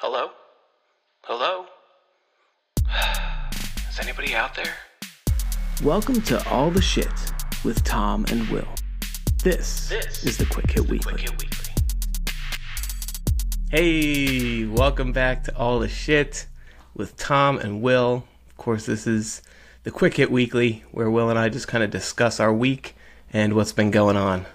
Hello? Hello? Is anybody out there? Welcome to All the Shit with Tom and Will. This, This is the Quick Hit Weekly. Quick Hit Weekly. Hey, welcome back to All the Shit with Tom and Will. Of course, this is the Quick Hit Weekly where Will and I just kind of discuss our week and what's been going on.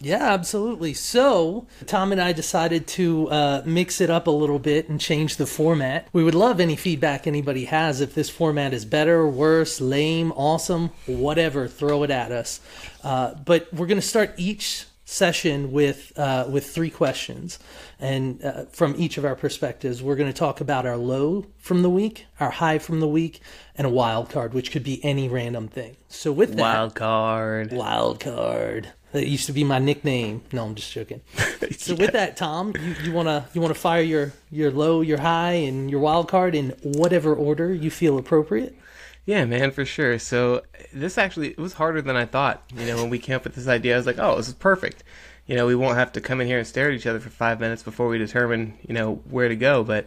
Yeah, absolutely. So, Tom and I decided to uh, mix it up a little bit and change the format. We would love any feedback anybody has. If this format is better, worse, lame, awesome, whatever, throw it at us. Uh, but we're going to start each session with uh, with three questions, and uh, from each of our perspectives, we're going to talk about our low from the week, our high from the week, and a wild card, which could be any random thing. So, with that, Wild card. Wild card. That used to be my nickname. No, I'm just joking. So with that, Tom, you, you wanna you wanna fire your your low, your high, and your wild card in whatever order you feel appropriate. Yeah, man, for sure. So this actually it was harder than I thought. You know, when we came up with this idea, I was like, "Oh, this is perfect." You know, we won't have to come in here and stare at each other for five minutes before we determine, you know, where to go. But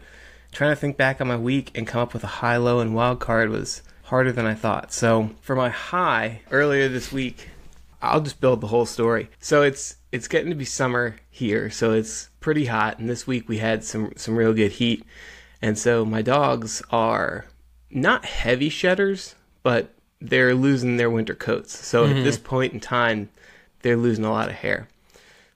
trying to think back on my week and come up with a high, low, and wild card was harder than I thought. So for my high earlier this week, I'll just build the whole story. So it's it's getting to be summer here, so it's pretty hot. And this week we had some some real good heat, and so my dogs are not heavy shedders, but they're losing their winter coats. So at mm-hmm. this point in time, they're losing a lot of hair.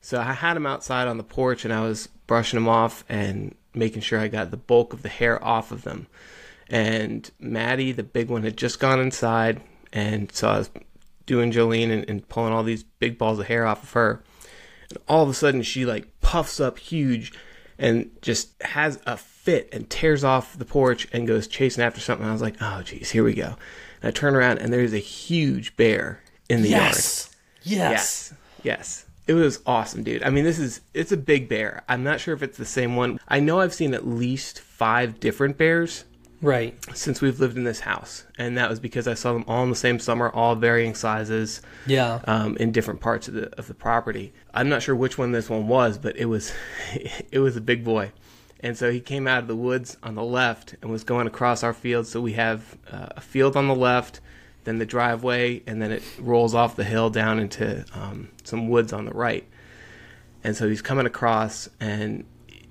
So I had them outside on the porch, and I was brushing them off and making sure I got the bulk of the hair off of them. And Maddie, the big one, had just gone inside, and so I was doing Jolene and, and pulling all these big balls of hair off of her. And all of a sudden, she like puffs up huge and just has a fit and tears off the porch and goes chasing after something. I was like, oh, geez, here we go. And I turn around, and there's a huge bear in the yard. Yes. Yes. Yes. Yes. It was awesome, dude. I mean, this is it's a big bear. I'm not sure if it's the same one. I know I've seen at least 5 different bears Right. since we've lived in this house, and that was because I saw them all in the same summer, all varying sizes, Yeah. um, in different parts of the of the property. I'm not sure which one this one was, but it was it was a big boy, and so he came out of the woods on the left and was going across our field. So we have uh, a field on the left, then the driveway, and then it rolls off the hill down into um, some woods on the right. And so he's coming across, and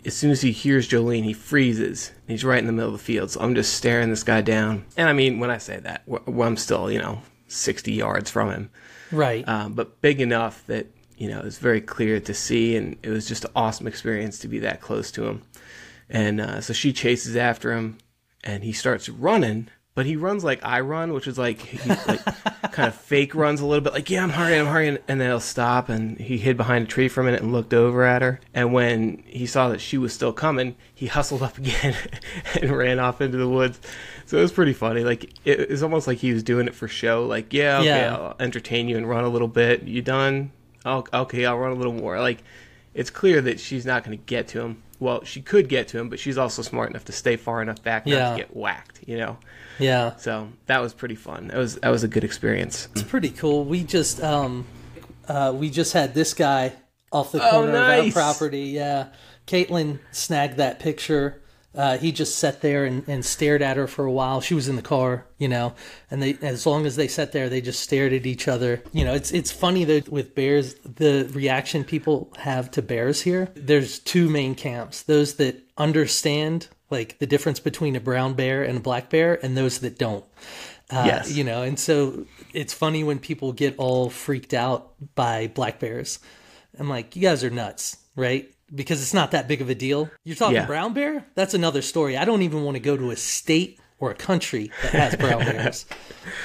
as soon as he hears Jolene, he freezes. He's right in the middle of the field. So I'm just staring this guy down. And I mean, when I say that, I'm still, you know, 60 yards from him, Right. um, but big enough that, you know, it was very clear to see. And it was just an awesome experience to be that close to him. And uh, so she chases after him, and he starts running. But he runs like I run, which is like he like kind of fake runs a little bit, like yeah, I'm hurrying, I'm hurrying, and then he'll stop. And he hid behind a tree for a minute and looked over at her. And when he saw that she was still coming, he hustled up again and ran off into the woods. So it was pretty funny. Like it, was almost like he was doing it for show. Like yeah, okay, Yeah. I'll entertain you and run a little bit. You done? Oh, okay, I'll run a little more. Like it's clear that she's not going to get to him. Well, she could get to him, but she's also smart enough to stay far enough back not Yeah. to get whacked. You know. yeah. So that was pretty fun. That was that was a good experience. It's pretty cool. We just um uh we just had this guy off the Oh, corner of our property. Yeah. Caitlin snagged that picture. Uh, he just sat there and, and stared at her for a while. She was in the car, you know, and they as long as they sat there, they just stared at each other. You know, it's it's funny that with bears, the reaction people have to bears here. There's two main camps: those that understand like the difference between a brown bear and a black bear, and those that don't. Uh, Yes. You know, and so it's funny when people get all freaked out by black bears. I'm like, you guys are nuts, right? Because it's not that big of a deal. You're talking Yeah. brown bear? That's another story. I don't even want to go to a state or a country that has brown bears.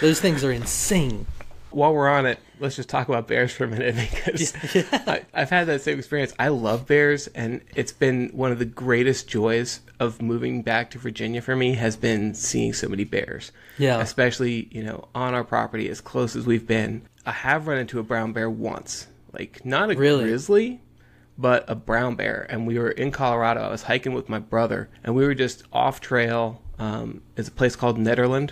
Those things are insane. While we're on it, let's just talk about bears for a minute because I, I've had that same experience. I love bears, and it's been one of the greatest joys of moving back to Virginia for me has been seeing so many bears. Yeah. especially you know on our property as close as we've been. I have run into a brown bear once, like not a Really? grizzly, but a brown bear. And we were in Colorado. I was hiking with my brother, and we were just off trail. Um, it's a place called Nederland,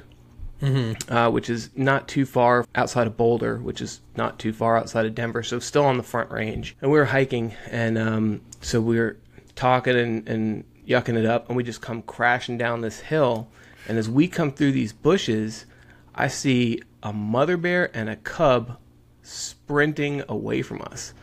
uh, which is not too far outside of Boulder, which is not too far outside of Denver, so still on the front range. And we were hiking, and um, so we were talking and, and yucking it up, and we just come crashing down this hill. And as we come through these bushes, I see a mother bear and a cub sprinting away from us.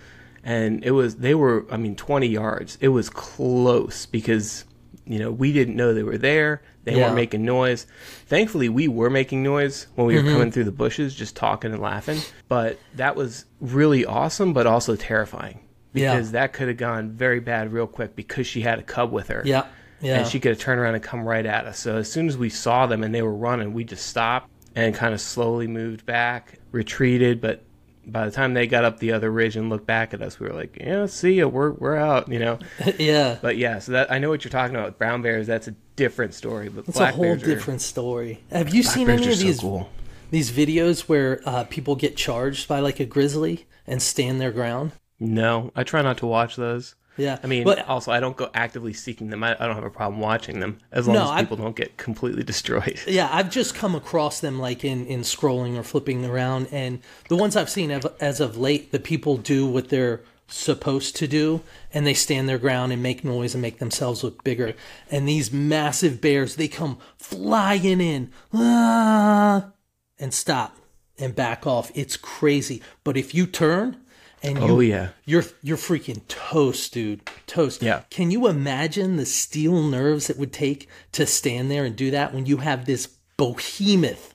And it was, they were, I mean, 20 yards. It was close because, you know, we didn't know they were there. They Yeah. weren't making noise. Thankfully, we were making noise when we were mm-hmm. coming through the bushes, just talking and laughing. But that was really awesome, but also terrifying Yeah. because that could have gone very bad real quick because she had a cub with her. Yeah. Yeah. And she could have turned around and come right at us. So as soon as we saw them and they were running, we just stopped and kind of slowly moved back, retreated. But by the time they got up the other ridge and looked back at us, we were like, "Yeah, see ya, we're we're out," you know. yeah. But yeah, so that I know what you're talking about. Brown bears, that's a different story. But It's black a whole bears are- different story. Have you seen any are of so these cool. these videos where uh, people get charged by like a grizzly and stand their ground? No, I try not to watch those. Yeah. I mean, but also I don't go actively seeking them. I, I don't have a problem watching them as long No, as people don't get completely destroyed. yeah, I've just come across them like in, in scrolling or flipping around, and the ones I've seen av- as of late, the people do what they're supposed to do, and they stand their ground and make noise and make themselves look bigger. And these massive bears, they come flying in, ah, and stop and back off. It's crazy. But if you turn and you Oh yeah. you're you're freaking toast, dude. Toast. Yeah. Can you imagine the steel nerves it would take to stand there and do that when you have this behemoth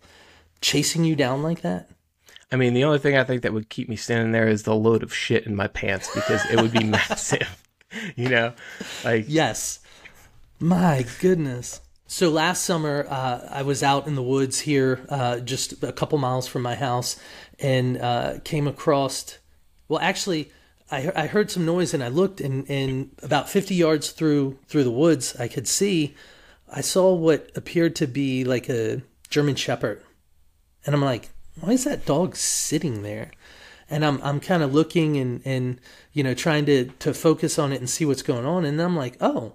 chasing you down like that? I mean, the only thing I think that would keep me standing there is the load of shit in my pants because it would be massive. You know, like Yes. My goodness. So last summer, uh, I was out in the woods here, uh, just a couple miles from my house, and uh, came across. Well, actually, I, I heard some noise, and I looked, and, and about fifty yards through through the woods, I could see. I saw what appeared to be like a German Shepherd, and I'm like, why is that dog sitting there? And I'm I'm kind of looking and and you know trying to to focus on it and see what's going on, and I'm like, oh,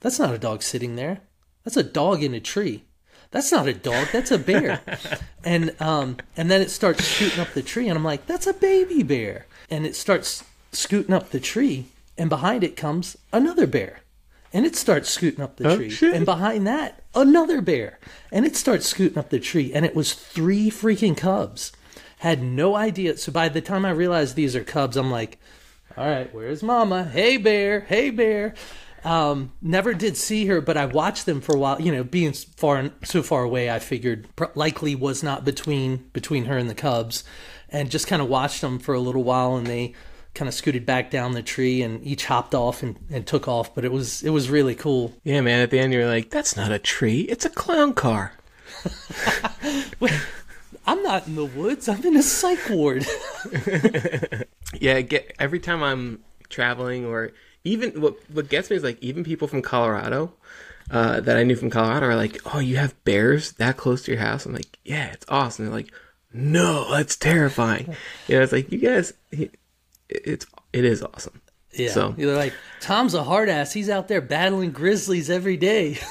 that's not a dog sitting there. That's a dog in a tree. That's not a dog. That's a bear. and um and then it starts shooting up the tree, and I'm like, that's a baby bear. And it starts scooting up the tree, and behind it comes another bear. And it starts scooting up the Oh, tree. shit. And behind that, another bear. And it starts scooting up the tree. And it was three freaking cubs. Had no idea. So by the time I realized these are cubs, I'm like, all right, where's mama? Hey, bear. Hey, bear. Um, never did see her, but I watched them for a while. You know, being far so far away, I figured likely was not between between her and the cubs, and just kind of watched them for a little while, and they kind of scooted back down the tree and each hopped off and, and took off. But it was it was really cool. yeah, man. At the end, you're like, that's not a tree. It's a clown car. I'm not in the woods. I'm in a psych ward. Yeah, get every time I'm traveling or even what what gets me is like even people from Colorado uh, that I knew from Colorado are like, "Oh, you have bears that close to your house?" I'm like, "Yeah, it's awesome." They're like, "No, that's terrifying." You know, it's like you guys, it- it's it is awesome. Yeah, So- you're like Tom's a hard ass. He's out there battling grizzlies every day.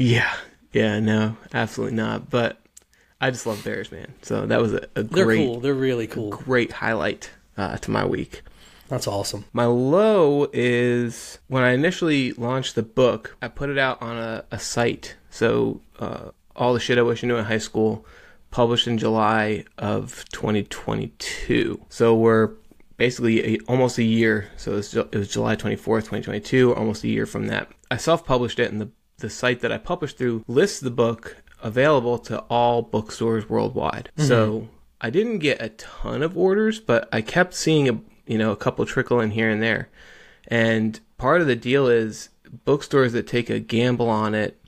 Yeah, yeah, no, absolutely not. But I just love bears, man. So that was a, a They're great, cool. They're really cool. great highlight uh, to my week. That's awesome. My low is when I initially launched the book, I put it out on a, a site. So, uh, All the Shit I Wish I Knew in High School, published in July of 2022. So, we're basically a, almost a year. So, it was, it was July 24th, 2022, almost a year from that. I self published it, and the, the site that I published through lists the book available to all bookstores worldwide. So, I didn't get a ton of orders, but I kept seeing a you know a couple trickle in here and there. And part of the deal is bookstores that take a gamble on it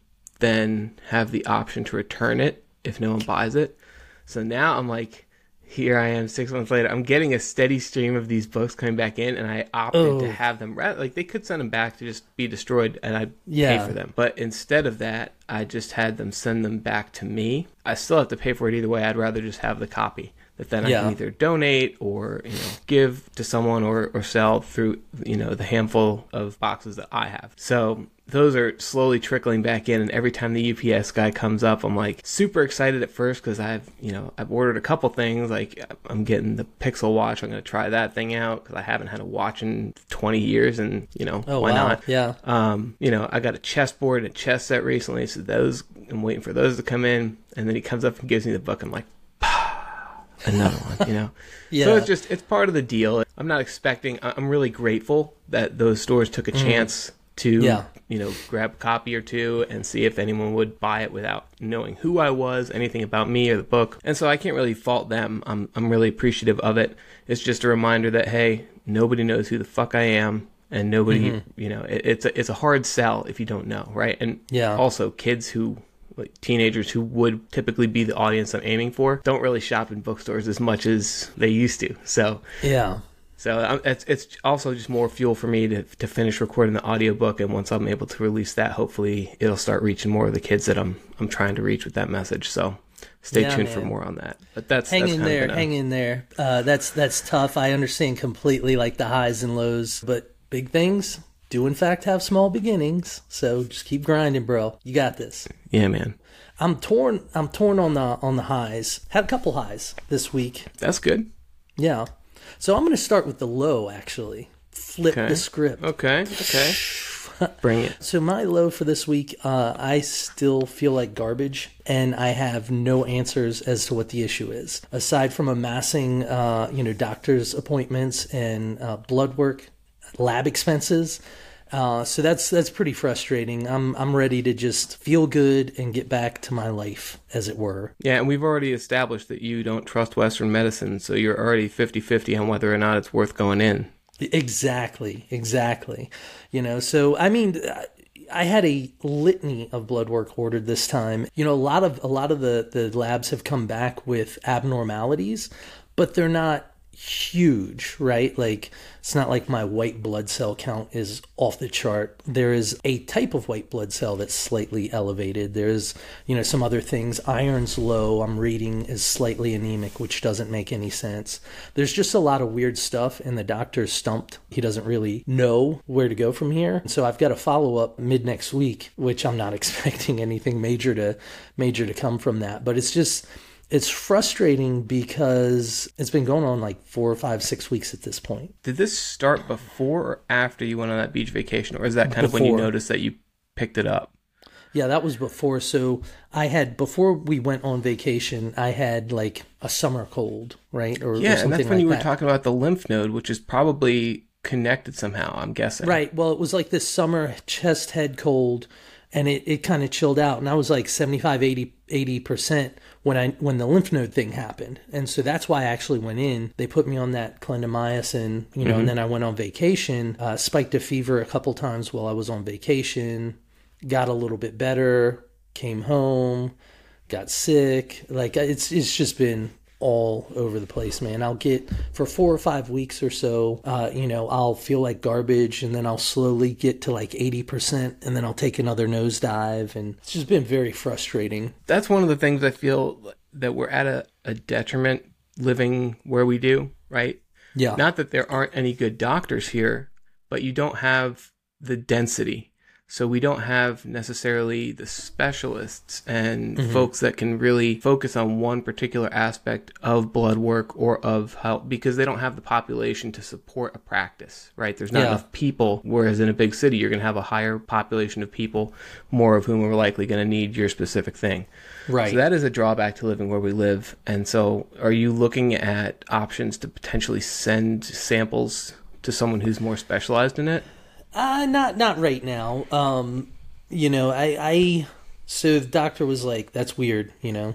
then have the option to return it if no one buys it. So now I'm like, here I am six months later. I'm getting a steady stream of these books coming back in, and I opted Oh. to have them. Like they could send them back to just be destroyed, and I Yeah. pay for them. But instead of that, I just had them send them back to me. I still have to pay for it either way. I'd rather just have the copy that then I can either donate or you know give to someone or or sell through you know the handful of boxes that I have. So those are slowly trickling back in and every time the UPS guy comes up I'm like super excited at first cuz I've you know I've ordered a couple things like I'm getting the Pixel watch I'm going to try that thing out cuz I haven't had a watch in 20 years and you know Oh why wow. not Yeah. um, you know, I got a chessboard and a chess set recently, so those I'm waiting for those to come in, and then he comes up and gives me the book. I'm like, another one, you know. Yeah. So it's just it's part of the deal. I'm not expecting. I'm really grateful that those stores took a chance to, Mm. Yeah. you know, grab a copy or two and see if anyone would buy it without knowing who I was, anything about me or the book. And so I can't really fault them. I'm I'm really appreciative of it. It's just a reminder that hey, nobody knows who the fuck I am. And nobody, Mm-hmm. you know, it, it's a, it's a hard sell if you don't know, right? And Yeah. also kids who like teenagers who would typically be the audience I'm aiming for don't really shop in bookstores as much as they used to. So Yeah. so um, it's it's also just more fuel for me to to finish recording the audiobook and once I'm able to release that, hopefully it'll start reaching more of the kids that I'm I'm trying to reach with that message. So stay Yeah, tuned for more on that. But that's Hang that's in there, of been a- hang in there. Uh, that's that's tough. I understand completely, like the highs and lows, but big things do in fact have small beginnings. So just keep grinding, bro. You got this. Yeah, man. I'm torn. I'm torn on the on the highs. Had a couple highs this week. That's good. Yeah. So I'm going to start with the low. Actually, flip Okay. the script. Okay. Okay. Bring it. So my low for this week, uh, I still feel like garbage, and I have no answers as to what the issue is. Aside from amassing, uh, you know, doctor's appointments and uh, blood work, lab expenses. Uh, so that's that's pretty frustrating. I'm I'm ready to just feel good and get back to my life, as it were. Yeah, and we've already established that you don't trust Western medicine, so you're already 50-50 on whether or not it's worth going in. Exactly, exactly. You know, so I mean, I had a litany of blood work ordered this time. You know, a lot of a lot of the the labs have come back with abnormalities, but they're not huge, right? Like it's not like my white blood cell count is off the chart. There is a type of white blood cell that's slightly elevated. There's, you know, some other things. Iron's low, I'm reading is slightly anemic, which doesn't make any sense. There's just a lot of weird stuff and the doctor's stumped. He doesn't really know where to go from here. So I've got a follow up mid next week, which I'm not expecting anything major to major to come from that, but it's just it's frustrating because it's been going on like four or five, six weeks at this point. Did this start before or after you went on that beach vacation, or is that kind of when you noticed that you picked it up? Yeah, that was before. So I had before we went on vacation, I had like a summer cold, right? Or, or Yeah, and that's when like you were that. talking about the lymph node, which is probably connected somehow. I'm guessing. Right. Well, it was like this summer chest head cold and it, it kind of chilled out and I was like 75 80 80% when I when the lymph node thing happened. And so that's why I actually went in. They put me on that clindamycin, you know, and then I went on vacation, uh, spiked a fever a couple times while I was on vacation, got a little bit better, came home, got sick. Like it's it's just been all over the place, man. I'll get for four or five weeks or so, uh, you know, I'll feel like garbage and then I'll slowly get to like 80% and then I'll take another nosedive. And it's just been very frustrating. That's one of the things I feel that we're at a, a detriment living where we do, right? Yeah. Not that there aren't any good doctors here, but you don't have the density. So we don't have necessarily the specialists and mm-hmm. folks that can really focus on one particular aspect of blood work or of health because they don't have the population to support a practice, right? There's not Yeah. enough people. Whereas in a big city, you're going to have a higher population of people, more of whom are likely going to need your specific thing. right. So that is a drawback to living where we live. And so, are you looking at options to potentially send samples to someone who's more specialized in it? Uh, not not right now. Um, you know, I, I so the doctor was like, "That's weird." You know,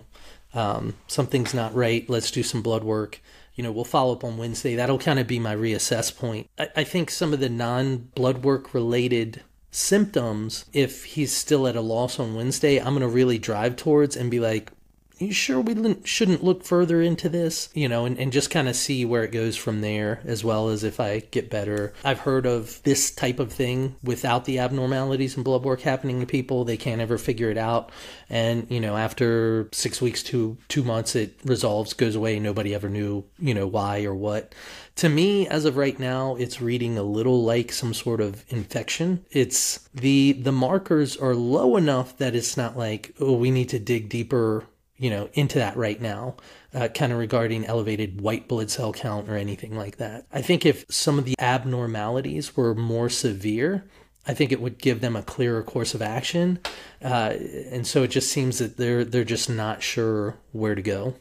um, something's not right. Let's do some blood work. You know, we'll follow up on Wednesday. That'll kind of be my reassess point. I, I think some of the non blood work related symptoms, if he's still at a loss on Wednesday, I'm gonna really drive towards and be like, you sure we shouldn't look further into this? You know, and, and just kind of see where it goes from there, as well as if I get better. I've heard of this type of thing without the abnormalities and blood work happening to people. They can't ever figure it out. And, you know, after six weeks to two months, it resolves, goes away. Nobody ever knew, you know, why or what. To me, as of right now, it's reading a little like some sort of infection. It's the the markers are low enough that it's not like, oh, we need to dig deeper you know, into that right now, uh, kind of regarding elevated white blood cell count or anything like that. I think if some of the abnormalities were more severe, I think it would give them a clearer course of action. Uh, and so it just seems that they're they're just not sure where to go.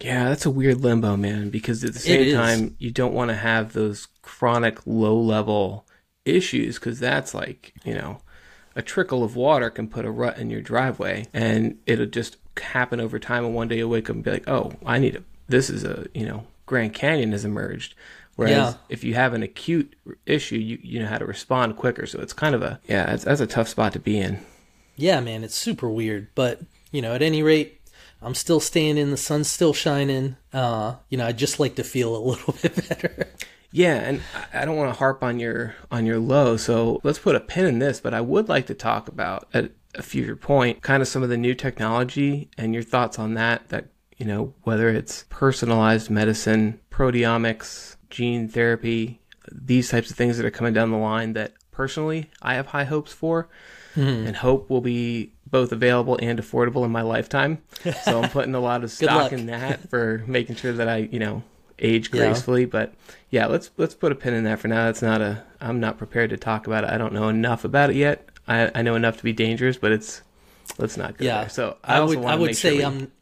Yeah, that's a weird limbo, man, because at the same time, you don't want to have those chronic low level issues because that's like, you know, a trickle of water can put a rut in your driveway and it'll just happen over time. And one day you'll wake up and be like, oh, I need a, this is a, you know, Grand Canyon has emerged. Whereas Yeah. if you have an acute issue, you, you know how to respond quicker. So it's kind of a, yeah, it's, that's a tough spot to be in. Yeah, man, it's super weird. But, you know, at any rate, I'm still staying in, the sun's still shining. Uh, you know, I'd just like to feel a little bit better. Yeah, and I- I don't want to harp on your on your low, so let's put a pin in this. But I would like to talk about at a future point, kind of some of the new technology and your thoughts on that. That you know, whether it's personalized medicine, proteomics, gene therapy, these types of things that are coming down the line. That personally, I have high hopes for, hmm. and hope will be both available and affordable in my lifetime. So I'm putting a lot of stock in that for making sure that I, you know, age Yeah. gracefully. But yeah, let's let's put a pin in that for now. That's not a. I'm not prepared to talk about it. I don't know enough about it yet. I, I know enough to be dangerous, but it's let's not go Yeah. there. So I, I, would I would say sure we- I'm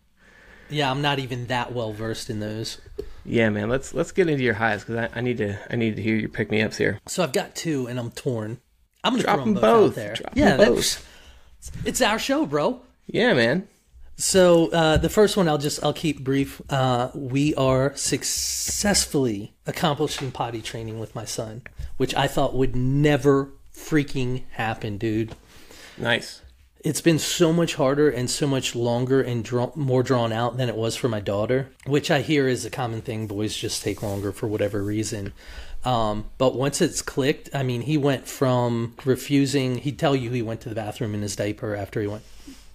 yeah, I'm not even that well versed in those. yeah, man. Let's let's get into your highs because I, I need to I need to hear your pick me ups here. So I've got two and I'm torn. I'm gonna Drop throw them both, both. out there. Drop yeah, both. it's our show, bro. Yeah, man. So uh, the first one, I'll just I'll keep brief. Uh, we are successfully accomplishing potty training with my son, which I thought would never freaking happen, dude. Nice. It's been so much harder and so much longer and draw- more drawn out than it was for my daughter, which I hear is a common thing. Boys just take longer for whatever reason. Um, but once it's clicked, I mean, he went from refusing, he'd tell you he went to the bathroom in his diaper after he went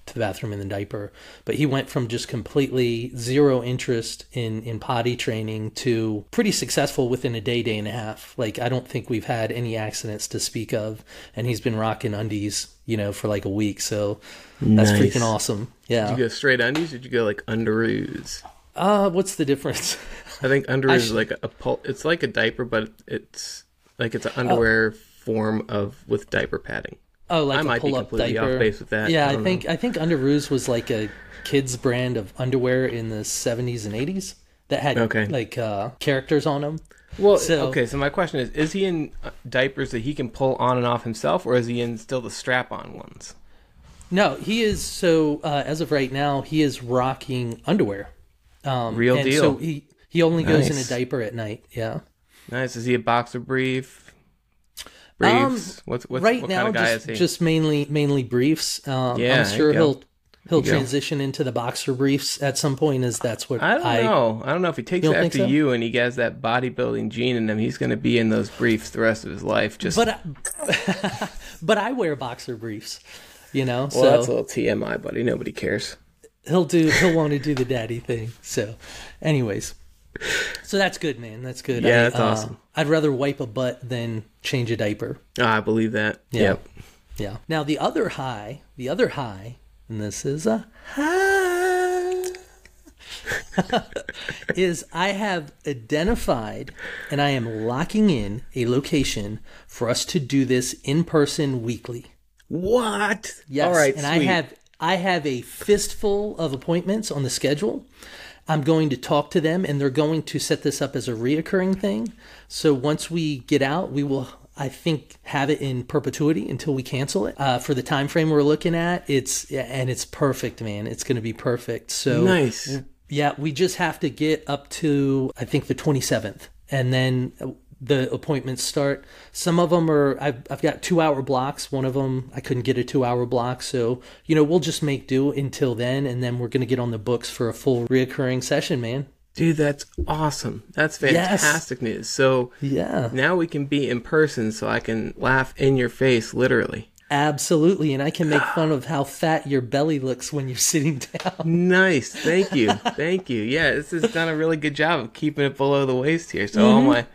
to the bathroom in the diaper, but he went from just completely zero interest in, in potty training to pretty successful within a day, day and a half. Like, I don't think we've had any accidents to speak of, and he's been rocking undies, you know, for like a week. So that's Nice. freaking awesome. Yeah. Did you go straight undies? Or did you go like underoos? Uh, what's the difference? I think underoos is like a, pul- It's like a diaper, but it's like it's an underwear form of with diaper padding. Oh, like I a might be pull-up completely diaper. off base with that. Yeah, I I, think I think Underoos was like a kids brand of underwear in the '70s and '80s that had Okay. like uh, characters on them. Well, So- okay. So my question is: Is he in uh, diapers that he can pull on and off himself, or is he in still the strap-on ones? No, he is so uh, as of right now he is rocking underwear. Um, Real and deal. So he he only goes in a diaper at night. Yeah. Nice. Is he a boxer brief? Briefs. what's what's Um, right what now, kind of guy just just mainly mainly briefs. Um, Yeah, I'm sure he'll he'll transition into the boxer briefs at some point. As that's what I don't know. I don't know if he takes You after so? you and he has that bodybuilding gene in him. He's going to be in those briefs the rest of his life. Just But I, but I wear boxer briefs. You know, well, that's a little TMI, buddy. Nobody cares. he'll do he'll want to do the daddy thing. So, anyways, so that's good, man. That's good. Yeah, I, that's uh, awesome. I'd rather wipe a butt than change a diaper. Ah, I believe that. Yeah. Yep. Yeah. Now the other high, the other high, and this is a high, is I have identified and I am locking in a location for us to do this in person weekly. What? Yes, All right. and I have I have a fistful of appointments on the schedule. I'm going to talk to them, and they're going to set this up as a reoccurring thing. So once we get out, we will, I think, have it in perpetuity until we cancel it. Uh, for the time frame we're looking at, it's and it's perfect, man. It's going to be perfect. So Nice. yeah, we just have to get up to I think the 27th, and then the appointments start. Some of them are I've I've got two hour blocks. One of them I couldn't get a two hour block, so you know we'll just make do until then, and then we're gonna get on the books for a full reoccurring session, man. Dude, that's awesome. That's Yes. fantastic news. So Yeah, now we can be in person so I can laugh in your face, literally. absolutely. And I can make fun of how fat your belly looks when you're sitting down. Nice. Thank you. Thank you. Yeah, this has done a really good job of keeping it below the waist here. So all my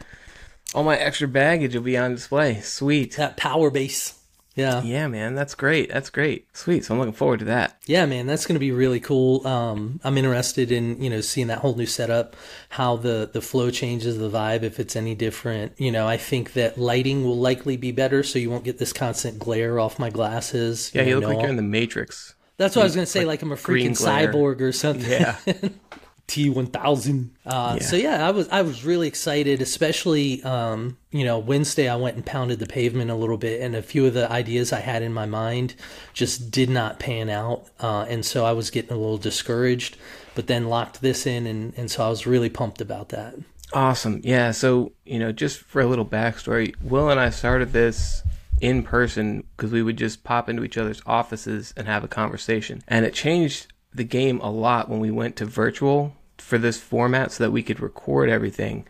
all my extra baggage will be on display. Sweet. That power base. Yeah. Yeah, man, that's great. That's great. Sweet. So I'm looking forward to that. Yeah, man, that's going to be really cool. Um, I'm interested in you know seeing that whole new setup, how the the flow changes, the vibe, if it's any different. You know, I think that lighting will likely be better, so you won't get this constant glare off my glasses. Yeah, you know, look like you're in the Matrix. That's what I was going to say. Like, I'm a freaking cyborg or something. Yeah. T1000. Uh, So yeah, I was I was really excited, especially um, you know Wednesday. I went and pounded the pavement a little bit, and a few of the ideas I had in my mind just did not pan out, uh, and so I was getting a little discouraged. But then locked this in, and and so I was really pumped about that. Awesome. Yeah. So, you know, just for a little backstory, Will and I started this in person because we would just pop into each other's offices and have a conversation. And it changed the game a lot when we went to virtual for this format so that we could record everything.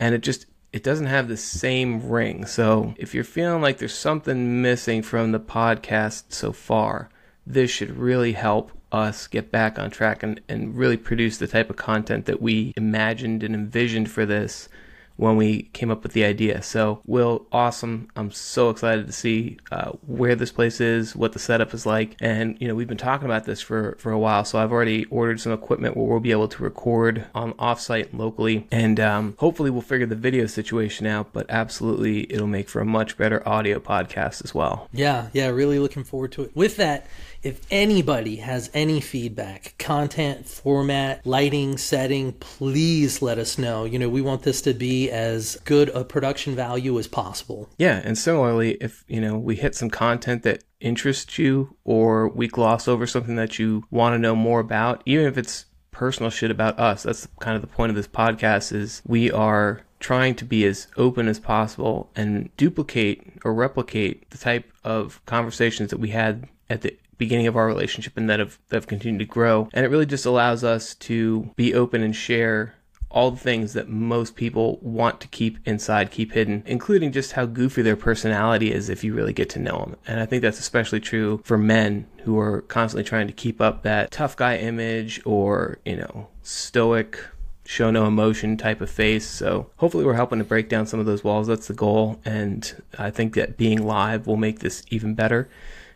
And it just, it doesn't have the same ring. So if you're feeling like there's something missing from the podcast so far, this should really help us get back on track and, and really produce the type of content that we imagined and envisioned for this when we came up with the idea. So, Will, awesome. I'm so excited to see uh, where this place is, what the setup is like. And, you know, we've been talking about this for, for a while. So, I've already ordered some equipment where we'll be able to record on offsite locally. And um, hopefully, we'll figure the video situation out. But absolutely, it'll make for a much better audio podcast as well. Yeah, yeah, really looking forward to it. With that, if anybody has any feedback, content, format, lighting, setting, please let us know. You know, we want this to be as good a production value as possible. Yeah, and similarly, if you know we hit some content that interests you, or we gloss over something that you want to know more about, even if it's personal shit about us, that's kind of the point of this podcast. Is we are trying to be as open as possible and duplicate or replicate the type of conversations that we had at the beginning of our relationship and that have that have continued to grow. And it really just allows us to be open and share all the things that most people want to keep inside, keep hidden, including just how goofy their personality is if you really get to know them. And I think that's especially true for men who are constantly trying to keep up that tough guy image or, you know, stoic, show no emotion type of face. So hopefully we're helping to break down some of those walls. That's the goal. And I think that being live will make this even better.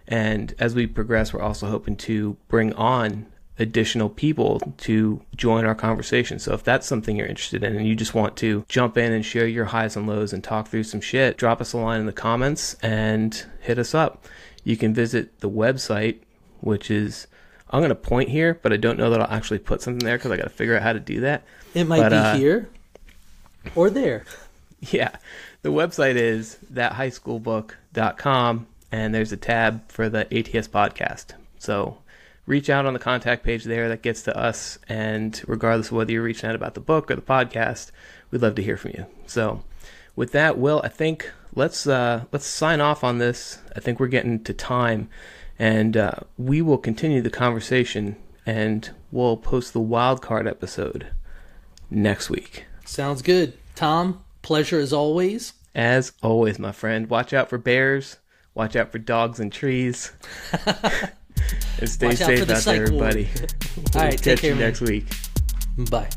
And as we progress, we're also hoping to bring on additional people to join our conversation. So if that's something you're interested in and you just want to jump in and share your highs and lows and talk through some shit, drop us a line in the comments and hit us up. You can visit the website, which is I'm going to point here, but I don't know that I'll actually put something there because I got to figure out how to do that. It might But, be uh, here or there. Yeah. The website is thathighschoolbook.com and there's a tab for the ATS podcast. So reach out on the contact page there that gets to us and regardless of whether you're reaching out about the book or the podcast, we'd love to hear from you. So with that, Will, I think let's uh let's sign off on this. I think we're getting to time and uh, we will continue the conversation and we'll post the wild card episode next week. Sounds good. Tom, pleasure as always. As always, my friend, watch out for bears, watch out for dogs and trees, and stay Watch out safe the out there, everybody. All right, We'll take catch care, you man. next week. Bye.